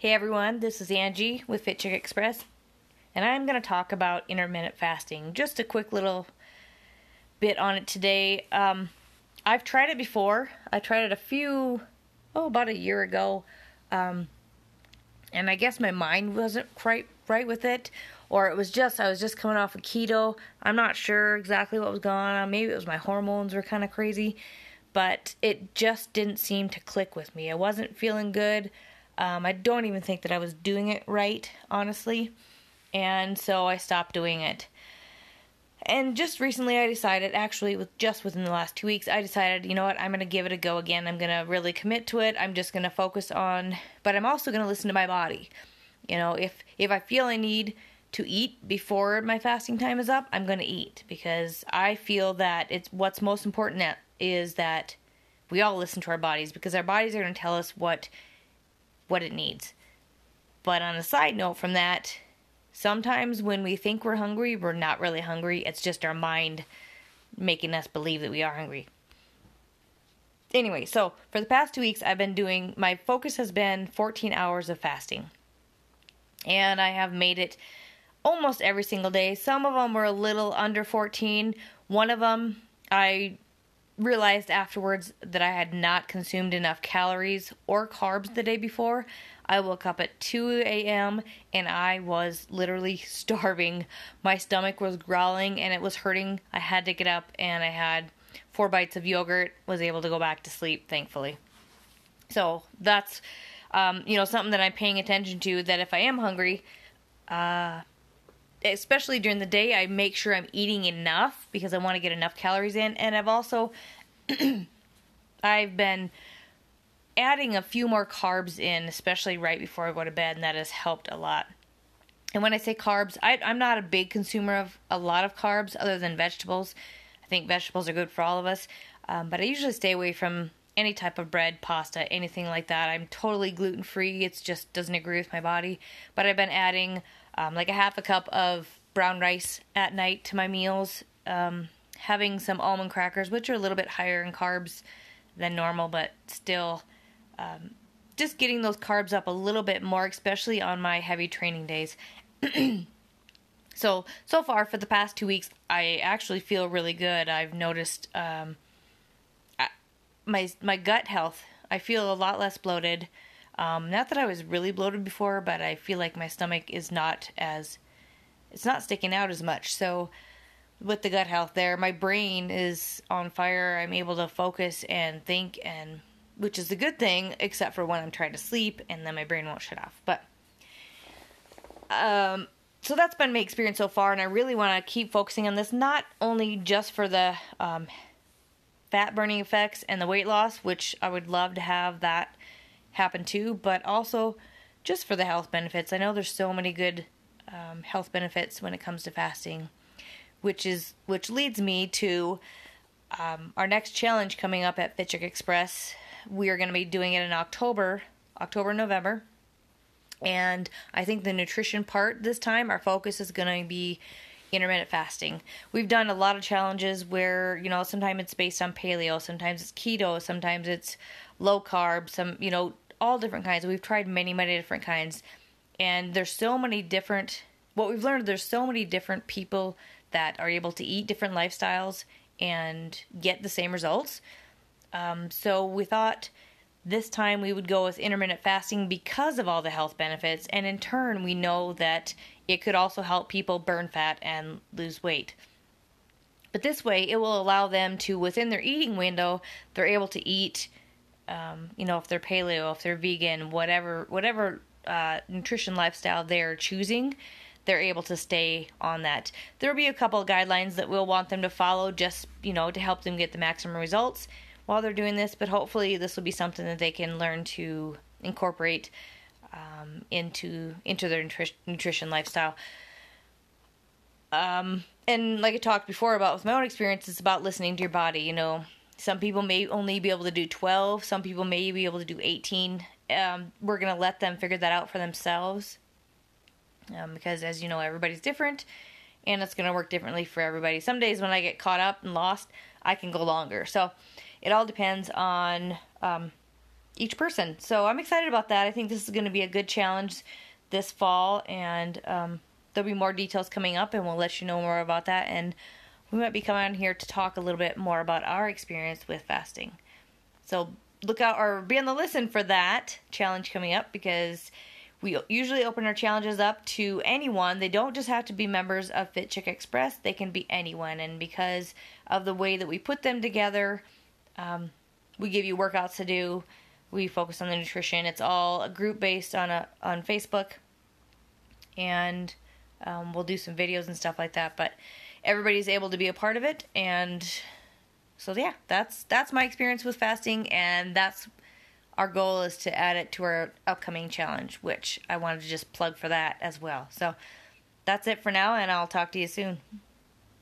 Hey everyone, this is Angie with Fit Chick Express, and I'm going to talk about intermittent fasting. Just a quick little bit on it today. Um, I've tried it before. I tried it a few, oh, about a year ago, um, and I guess my mind wasn't quite right with it, or it was just I was just coming off of keto. I'm not sure exactly what was going on. Maybe it was my hormones were kind of crazy, but it just didn't seem to click with me. I wasn't feeling good. Um, I don't even think that I was doing it right, honestly. And so I stopped doing it. And just recently, I decided, actually, with just within the last two weeks, I decided, you know what, I'm going to give it a go again. I'm going to really commit to it. I'm just going to focus on, but I'm also going to listen to my body. You know, if if I feel I need to eat before my fasting time is up, I'm going to eat because I feel that it's what's most important is that we all listen to our bodies because our bodies are going to tell us what what it needs. But on a side note from that, sometimes when we think we're hungry, we're not really hungry. It's just our mind making us believe that we are hungry. Anyway, so for the past two weeks, I've been doing my focus has been 14 hours of fasting. And I have made it almost every single day. Some of them were a little under 14. One of them, I realized afterwards that I had not consumed enough calories or carbs the day before. I woke up at 2 a.m. and I was literally starving. My stomach was growling and it was hurting. I had to get up and I had four bites of yogurt, was able to go back to sleep, thankfully. So that's, um, you know, something that I'm paying attention to that if I am hungry, uh, especially during the day, I make sure I'm eating enough because I want to get enough calories in. And I've also, I've been adding a few more carbs in, especially right before I go to bed, and that has helped a lot. And when I say carbs, I, I'm not a big consumer of a lot of carbs other than vegetables. I think vegetables are good for all of us, um, but I usually stay away from any type of bread, pasta, anything like that. I'm totally gluten free. It just doesn't agree with my body. But I've been adding um, like a half a cup of brown rice at night to my meals. Um, having some almond crackers, which are a little bit higher in carbs than normal, but still um, just getting those carbs up a little bit more, especially on my heavy training days. so so far for the past two weeks, I actually feel really good. I've noticed um, I, my my gut health. I feel a lot less bloated. Um, not that I was really bloated before, but I feel like my stomach is not as it's not sticking out as much. So with the gut health there, my brain is on fire. I'm able to focus and think and which is a good thing except for when I'm trying to sleep and then my brain won't shut off. But um so that's been my experience so far and I really want to keep focusing on this not only just for the um, fat burning effects and the weight loss, which I would love to have that happen too, but also just for the health benefits. I know there's so many good um, health benefits when it comes to fasting, which is which leads me to um, our next challenge coming up at Fit Chick Express. We are going to be doing it in October, October, November. And I think the nutrition part this time, our focus is going to be intermittent fasting. We've done a lot of challenges where, you know, sometimes it's based on paleo, sometimes it's keto, sometimes it's low carb, some, you know, all different kinds. We've tried many, many different kinds. And there's so many different, what we've learned, there's so many different people that are able to eat different lifestyles and get the same results. Um, so we thought this time we would go with intermittent fasting because of all the health benefits. And in turn, we know that it could also help people burn fat and lose weight. But this way, it will allow them to, within their eating window, they're able to eat um, you know, if they're paleo, if they're vegan, whatever, whatever uh, nutrition lifestyle they're choosing, they're able to stay on that. There will be a couple of guidelines that we'll want them to follow, just you know, to help them get the maximum results while they're doing this. But hopefully, this will be something that they can learn to incorporate um, into into their nutri- nutrition lifestyle. Um, and like I talked before about with my own experience, it's about listening to your body. You know, some people may only be able to do 12, some people may be able to do 18. Um, we're going to let them figure that out for themselves um, because, as you know, everybody's different and it's going to work differently for everybody. Some days when I get caught up and lost, I can go longer. So it all depends on um, each person. So I'm excited about that. I think this is going to be a good challenge this fall, and um, there'll be more details coming up, and we'll let you know more about that. And we might be coming on here to talk a little bit more about our experience with fasting. So look out or be on the listen for that challenge coming up because we usually open our challenges up to anyone. They don't just have to be members of Fit Chick Express, they can be anyone. And because of the way that we put them together, um, we give you workouts to do. We focus on the nutrition. It's all a group based on a on Facebook, and um, we'll do some videos and stuff like that. But everybody's able to be a part of it, and so yeah, that's that's my experience with fasting, and that's our goal is to add it to our upcoming challenge, which I wanted to just plug for that as well. So that's it for now, and I'll talk to you soon.